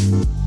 you